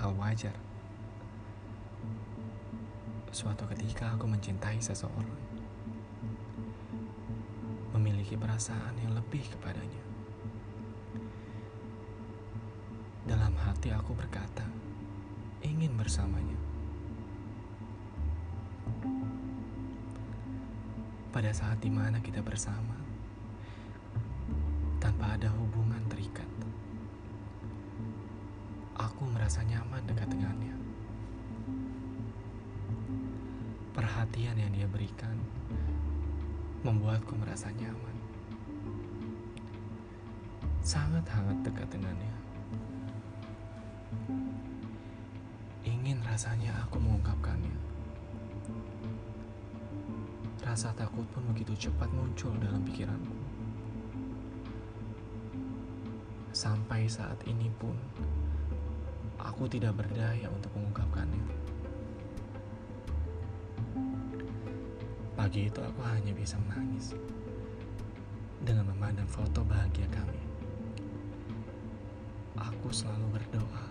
hal wajar. Suatu ketika aku mencintai seseorang, memiliki perasaan yang lebih kepadanya. Dalam hati aku berkata, ingin bersamanya. Pada saat di mana kita bersama, tanpa ada hubungan terikat, aku merasa nyaman dekat dengannya. Perhatian yang dia berikan membuatku merasa nyaman. Sangat hangat dekat dengannya. Ingin rasanya aku mengungkapkannya. Rasa takut pun begitu cepat muncul dalam pikiranku. Sampai saat ini pun, aku tidak berdaya untuk mengungkapkannya. Pagi itu aku hanya bisa menangis dengan memandang foto bahagia kami. Aku selalu berdoa